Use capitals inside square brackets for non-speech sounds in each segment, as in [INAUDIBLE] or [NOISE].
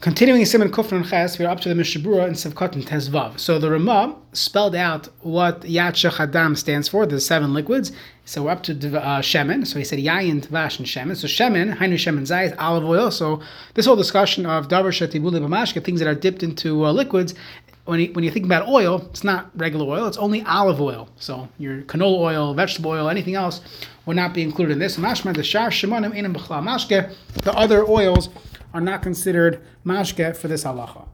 Continuing Simon Kufran Ches, we're up to the Mishabura in Sevkot Tezvav. So the Ramah spelled out what Yatcha Chadam stands for, the seven liquids. So we're up to uh, Shemen. So he said Yayin, Tvash, and Shemen. So Shemen, Hainu Shemen Zayis, olive oil. So this whole discussion of Davar Shatibuli Bamashka, things that are dipped into uh, liquids, when you, when you think about oil, it's not regular oil, it's only olive oil. So your canola oil, vegetable oil, anything else will not be included in this. Mashma, the Shar Shemanim, Inam Bechla Mashke, the other oils are not considered mashke for this halacha.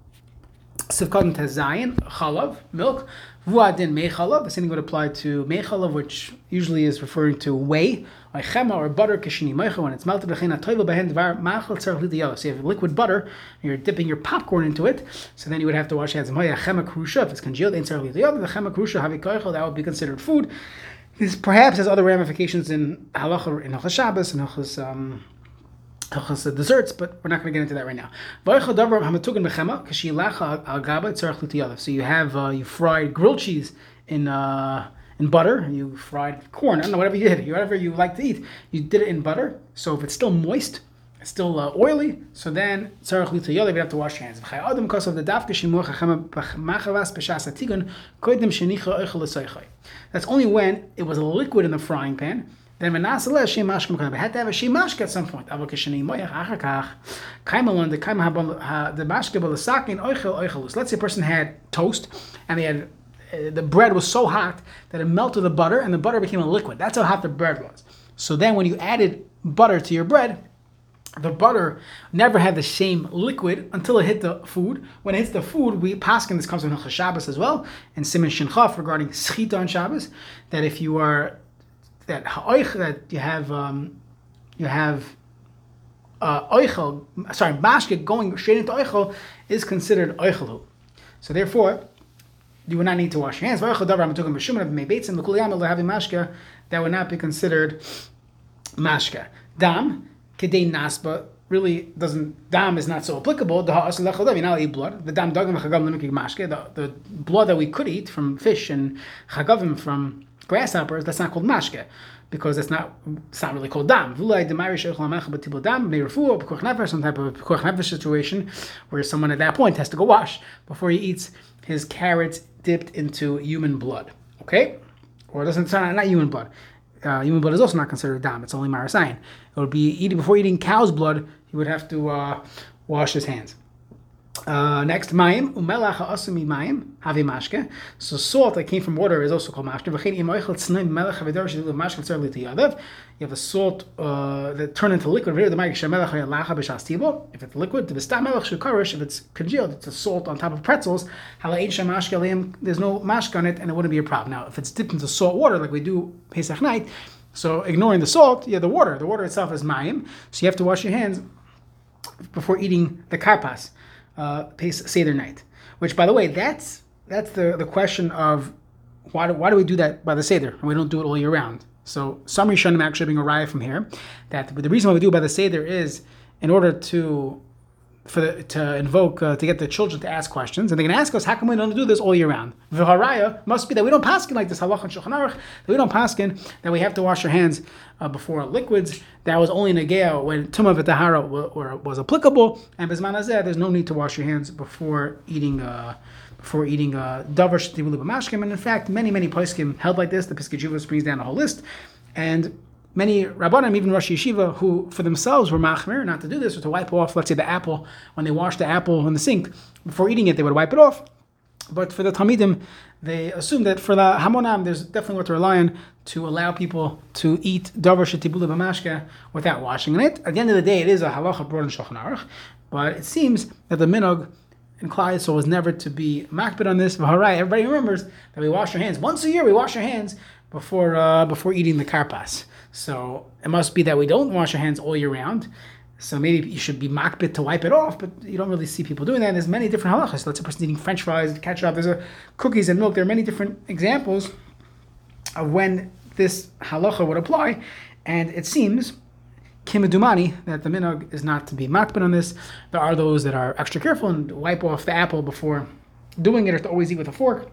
Sivkatan tezayin, chalav, milk, vuadin mechalav. The same thing would apply to mechalav, which usually is referring to whey, or chema, or butter, kishini mecha, when it's melted, bechina toivel behen dvar machal tzarach So you have liquid butter, you're dipping your popcorn into it, so then you would have to wash hands. Maya chema krusha, if it's congealed, in tzarach the chema krusha, havi that would be considered food. This perhaps has other ramifications in halacha, in halachas Shabbos, and halachas, um, desserts, but we're not going to get into that right now. So you have uh, you fried grilled cheese in uh, in butter. You fried corn. I don't know whatever you did, [LAUGHS] whatever you like to eat. You did it in butter. So if it's still moist, it's still uh, oily. So then you have to wash your hands. That's only when it was liquid in the frying pan then Menasele Shim Mashka Mekana. had to have a Shim Mashka at some point. Avo Kishani Moyach Achakach. Kaimalon the Kaim the Mashka Balasakin Oichel Oichelus. Let's say a person had toast and they had uh, the bread was so hot that it melted the butter and the butter became a liquid. That's how hot the bread was. So then when you added butter to your bread, the butter never had the same liquid until it hit the food. When it hits the food, we paskin this comes from Shabbos as well, and Simon Shinchaf regarding schita on Shabbos, that if you are that that you have um, you have uh, oichel, sorry, mashke going straight into oichel is considered oichelu. So therefore, you would not need to wash your hands. That would not be considered mashka. Dam, kedei nasba, really doesn't, dam is not so applicable. You're eat blood. The dam dagam mashka, the blood that we could eat from fish and chagavim from grasshoppers, that's not called mashke, because it's not it's not really called dam. Some type of nefesh situation where someone at that point has to go wash before he eats his carrots dipped into human blood. Okay, or doesn't sound not human blood. Uh, human blood is also not considered dam. It's only marasayin. It would be eating before eating cow's blood. He would have to uh, wash his hands. Uh, next, mayim umelach asumi mayim havi mashke. So salt that came from water is also called mashke. You have the salt uh, that turn into liquid. If it's liquid, if it's congealed, it's a salt on top of pretzels. There's no mashke on it, and it wouldn't be a problem. Now, if it's dipped into salt water like we do Pesach night, so ignoring the salt, yeah, the water. The water itself is mayim, so you have to wash your hands before eating the karpas uh, Seder night. Which, by the way, that's that's the, the question of why do, why do we do that by the Seder and we don't do it all year round? So some Rishonim actually being arrived from here that the reason why we do it by the Seder is in order to for the, to invoke uh, to get the children to ask questions, and they can ask us, how come we don't do this all year round? V'haraya must be that we don't paskin like this halach and shulchan aruch, that we don't paskin that we have to wash our hands uh, before liquids. That was only in negea when tumah v'tahara was applicable, and azeh, there's no need to wash your hands before eating. Uh, before eating uh, davar shtivulu and in fact, many many poskim held like this. The Piskei brings down a whole list, and many rabbanim, even Rosh Yeshiva, who for themselves were machmir not to do this, or to wipe off, let's say, the apple when they wash the apple in the sink before eating it, they would wipe it off. But for the Talmidim, they assume that for the Hamonam, there's definitely what to rely on to allow people to eat davar shetibula b'mashka without washing it. At the end of the day, it is a halacha brought in Shulchan Aruch, but it seems that the minog in Klal so was never to be makbid on this. Everybody remembers that we wash our hands once a year. We wash our hands before uh, before eating the karpas. So it must be that we don't wash our hands all year round. So maybe you should be makbit to wipe it off, but you don't really see people doing that. And there's many different halachas. Let's say a person eating French fries, ketchup. There's a cookies and milk. There are many different examples of when this halacha would apply, and it seems kimedumani that the minog is not to be makbit on this. There are those that are extra careful and wipe off the apple before doing it, or to always eat with a fork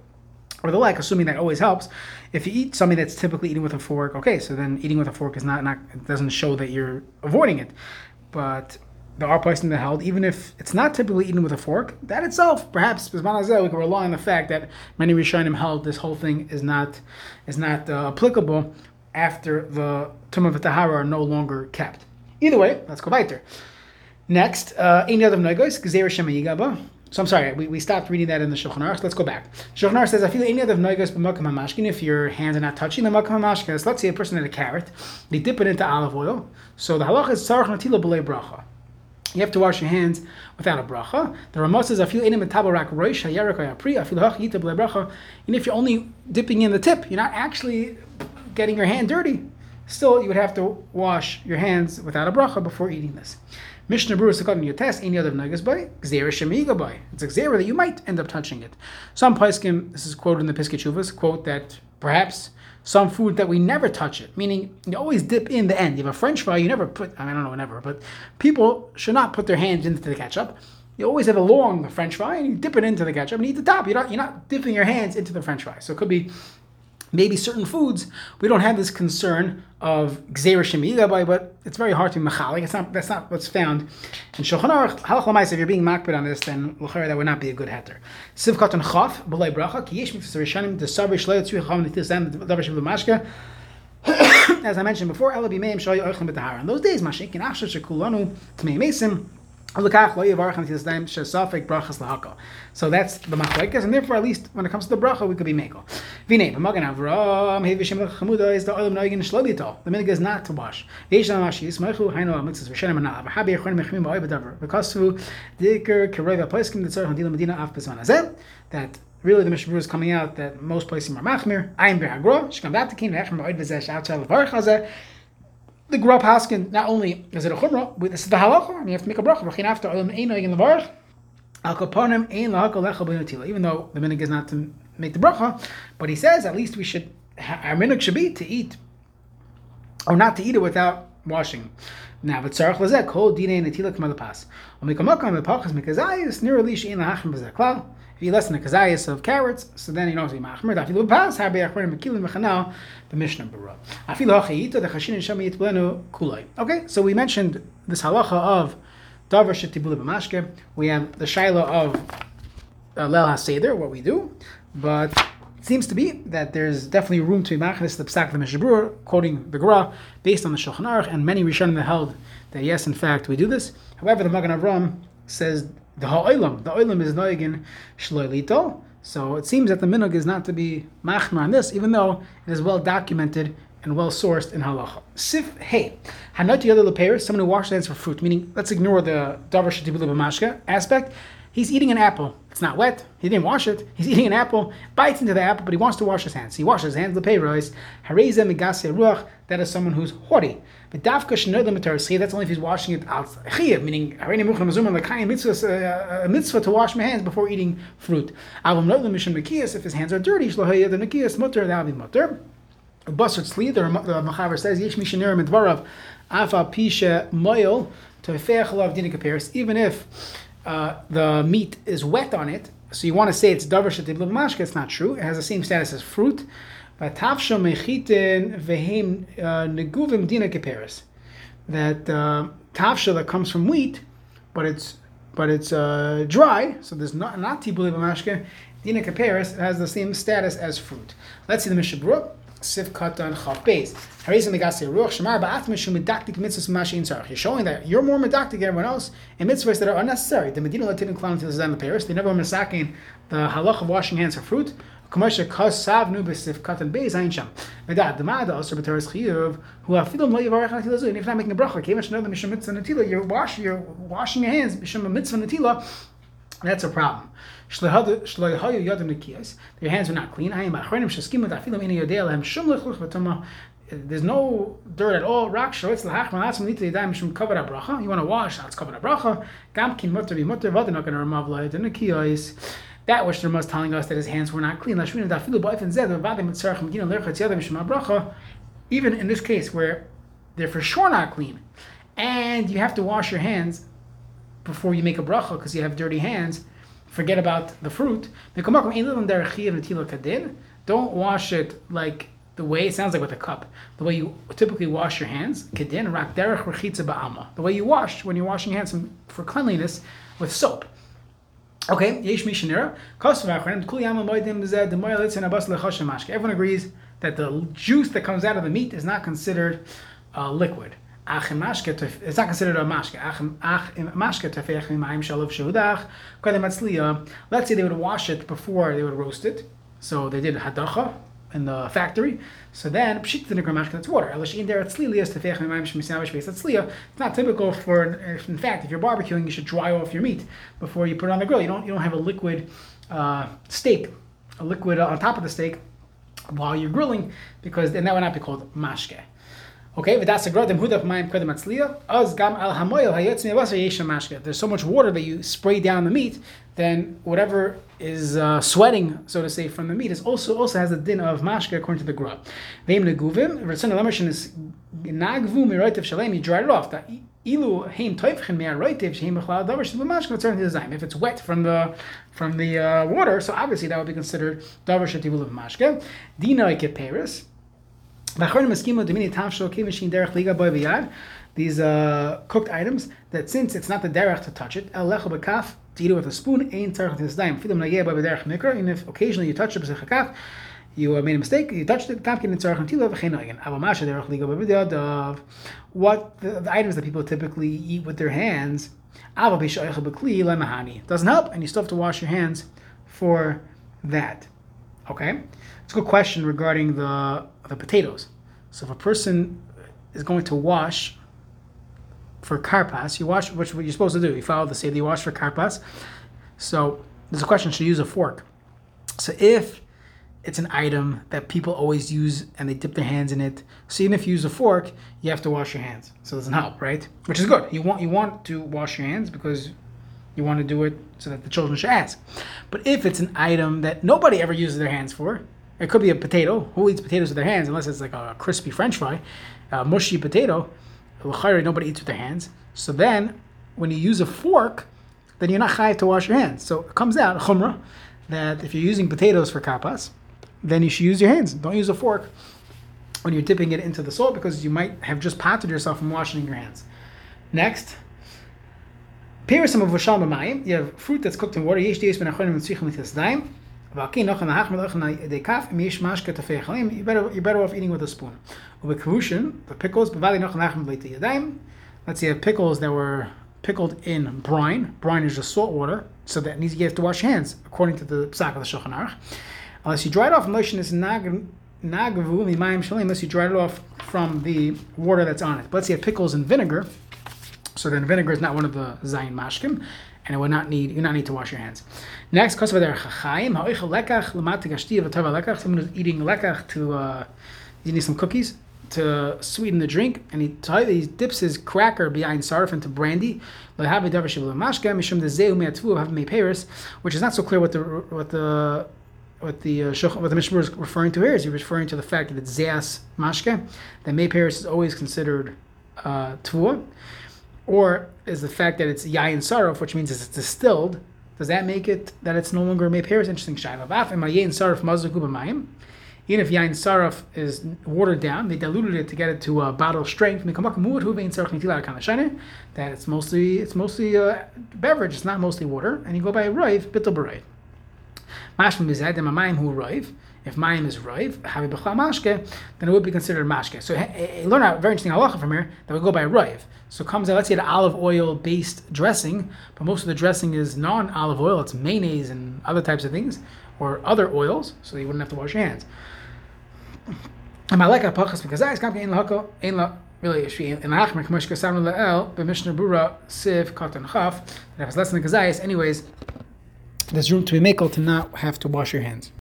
or the like, assuming that always helps. If you eat something that's typically eating with a fork, okay, so then eating with a fork is not not doesn't show that you're avoiding it. But there are places in the held, even if it's not typically eaten with a fork, that itself, perhaps, we can rely on the fact that many Rishonim held this whole thing is not is not uh, applicable after the Tumah Tahara are no longer kept. Either way, let's go weiter. Next, any other Nogos, Gzeir Shema So I'm sorry, we, we stopped reading that in the Shulchan Aruch. Let's go back. Shulchan Aruch says, I feel any other Nogos b'makam hamashkin if your hands are not touching the makam hamashkin. Let's say a person had a carrot, they dip it into olive oil. So the halacha is tzarach natila b'lei bracha. You have to wash your hands without a bracha. The Ramah says, "I feel in metabarak roish hayarak hayapri. I feel yita bracha." And if you're only dipping in the tip, you're not actually getting your hand dirty. Still, you would have to wash your hands without a bracha before eating this. Mishnah Berurah Sukkot your test any other nagas by gzera shemiga by. It's a gzera that you might end up touching it. Some paiskim, this is quoted in the Piskei Teshuvos, quote that perhaps some food that we never touch it, meaning you always dip in the end. You have a French fry, you never put, I, mean, I don't know, never, but people should not put their hands into the ketchup. You always have a long French fry and you dip it into the ketchup and eat the top. You're not, you're not dipping your hands into the French fry. So it could be maybe certain foods we don't have this concern of shemiga but it's very hard to be machalik. It's not that's not what's found in Shulchan Aruch. If you're being makbid on this, then l'chayr that would not be a good heter. Sivkat and chaf b'lei bracha ki yesh mitzvah rishanim the savar shleil tzui cham nitisam davar shem mashka. [COUGHS] As I mentioned before, elabi meim shoy oichem b'tahara. In those days, mashik in achshar shekulanu tmei mesim. So that's the machlekes, and therefore, at least when it comes to the bracha, we could be meko. Vine, b'magen Avram, hey v'shem chamuda is the oil noigin shlolito. The minig is not to wash. V'yesh na mashi yismachu hainu amitzvus v'shenem anal. V'habi echon mechmim ba'oy b'davar. V'kasu diker keroi v'apoiskim the tzorach hadila medina af bezman hazeh. That really the Mishnah is coming out that most places are machmir. Ayin b'hagro. Shkam v'aptekin v'echem ba'oy v'zeh sh'atzah l'varach hazeh the Grub Haskin, not only is it a chumrah, but this is the halacha, and you have to make a bracha. After olam ein in the. Even though the minig is not to make the bracha, but he says at least we should, our minig should be to eat, or not to eat it without washing. Now, but tzarich lazek kol dinei netila k'mal pas. Omikamakam mepachas mikazayis lish ein lahachim b'zeh you less than a kazayas of carrots, so then you know to be machmer. Afilu pas harbe achronim mekilim mechanal the Mishnah Berurah. Afilu hachayita the chashin and shami yitblenu kulay. Okay, so we mentioned this halacha of davar shetibule b'mashke. We have the shaila of uh, lel haseder, what we do, but it seems to be that there's definitely room to be machnis the psak the Mishnah Berurah, quoting the Gra, based on the Shulchan Aruch, and many Rishonim held that yes, in fact, we do this. However, the Magen Avram says the ha'olam. The olam is noigin shloilito. So it seems that the minog is not to be machmer on this, even though it is well documented and well sourced in halacha. Sif hey, hanot yodel someone who washes hands for fruit. Meaning, let's ignore the davar shetibul b'mashka aspect. He's eating an apple. It's not wet. He didn't wash it. He's eating an apple, bites into the apple, but he wants to wash his hands. He washes his hands. Lepeiros hareza migase ruach. That is someone who's haughty. But dafka shnod That's only if he's washing it out. Meaning hareni mucham mazum lekayim mitzvah a uh, uh, mitzvah to wash my hands before eating fruit. Avam nod lemishim mekias. If his hands are dirty, shlohaya the mekias mutter that will be mutter. Basar tzli. The Machaber says yesh mishaner midvarav afa pisha moil to feach lav dinik Even if uh, the meat is wet on it, so you want to say it's davar shetib mashka. It's not true. It has the same status as fruit. Vatavsha mechitin vehem uh, neguvim dina keperis. That uh, tavsha that comes from wheat, but it's but it's uh, dry, so there's not not tibul mashka. Dina keperis has the same status as fruit. Let's see the Mishabura. Sif Katan. You're showing that you're more medaktik than everyone else in mitzvahs that are unnecessary. The Medina Latin Klan to the Zan Paris. They never were the halach of washing hands for fruit. Kamasha Kas Savnu Beis Ayin Sham. Medad Demada also B'Teres Chiyuv Who Afilum Lo Yivarech Natilazu. And if you're not making a bracha, Kemesh Know the Mishum Mitzvah Natila, you're washing you're washing your hands Mishum Mitzvah Natila. That's a problem. Your hands are not clean. There's no dirt at all. You want to wash, that's vada not going to. That which the Rama telling us that his hands were not clean. Even in this case where they're for sure not clean, and you have to wash your hands before you make a bracha because you have dirty hands, forget about the fruit. Don't wash it like the way it sounds like with a cup, the way you typically wash your hands, the way you wash when you're washing your hands for cleanliness with soap. Okay. Everyone agrees that the juice that comes out of the meat is not considered uh, liquid. It's not considered a mashke. Let's say they would wash it before they would roast it. So they did hadacha in the factory. So then that's water. It's not typical for. In fact, if you're barbecuing, you should dry off your meat before you put it on the grill. You don't. You don't have a liquid uh, steak, a liquid on top of the steak while you're grilling, because then that would not be called mashke. Okay, v'das agrodim hudaf mayim kodem atzliya. Az gam al hamoyel hayetz miyavasa yeshem mashke. There's so much water that you spray down the meat, then whatever is uh, sweating, so to say, from the meat is also also has the din of mashke according to the gra. Veim neguvim. Ratzon alemishin is nagvu miroitev shalem. You dry it off. That ilu heim toivchen mea roitev sheim bechlal davar mashke return to the. If it's wet from the from the uh, water, so obviously that would be considered davar shetivul of mashke. Dina keperis. These uh, cooked items that since it's not the derech to touch it, to eat it with a spoon, ain't and if occasionally you touch it, you uh, made a mistake, you touched it, what the, the items that people typically eat with their hands, doesn't help, and you still have to wash your hands for that. Okay? It's a good question regarding the the potatoes. So if a person is going to wash for karpas, you wash which what you're supposed to do. You follow the say you wash for karpas. So there's a question: Should you use a fork? So if it's an item that people always use and they dip their hands in it, so even if you use a fork, you have to wash your hands. So it doesn't help, right? Which is good. You want you want to wash your hands because you want to do it so that the children should ask. But if it's an item that nobody ever uses their hands for, it could be a potato. Who eats potatoes with their hands unless it's like a crispy French fry, a mushy potato? Nobody eats with their hands. So then, when you use a fork, then you're not chayiv to wash your hands. So it comes out chumrah that if you're using potatoes for kapas, then you should use your hands. Don't use a fork when you're dipping it into the salt because you might have just potted yourself from washing your hands. Next, Pirisam of Vashal You have fruit that's cooked in water. Yesh deis ben achonim and you better you're better off eating with a spoon. the pickles, let's say you have pickles that were pickled in brine. Brine is just salt water, so that means you have to wash hands according to the psak of the Shulchan Aruch. Unless you dry it off, unless is nagavu unless you dry it off from the water that's on it. But let's say you have pickles in vinegar, so then vinegar is not one of the zayin mashkim and it would not need you not need to wash your hands. Next, kosav der chachaim ha'oichel lekach l'mat gashti v'tov lekach. Someone who's eating lekach to uh, he needs some cookies to sweeten the drink, and he, he dips his cracker behind sarf into brandy. Which is not so clear what the what the what the uh, what the Mishnah is referring to here is he referring to the fact that it's zeas mashke, that may Paris is always considered uh, or is the fact that it's yayin saraf, which means it's distilled. Does that make it that it's no longer made It's Interesting shayla. yayin saraf Even if yayin saraf is watered down, they diluted it to get it to a bottle strength. That it's mostly it's mostly a beverage. It's not mostly water, and you go by rive bittel b'rayv. Mashma mizad mayim who rive. If mayim is rive, havi b'chal mashke, then it would be considered mashke. So learn a very interesting halacha from here that we go by rive. So comes out, let's say, an olive oil based dressing, but most of the dressing is non olive oil, it's mayonnaise and other types of things, or other oils, so you wouldn't have to wash your hands. And I like apachas because I in lahako in la really in lachmer k'moshka samra la'el b'mishnah bura siv katan chaf that has less than the kazayis. Anyways, there's room to be makel to not have to wash your hands.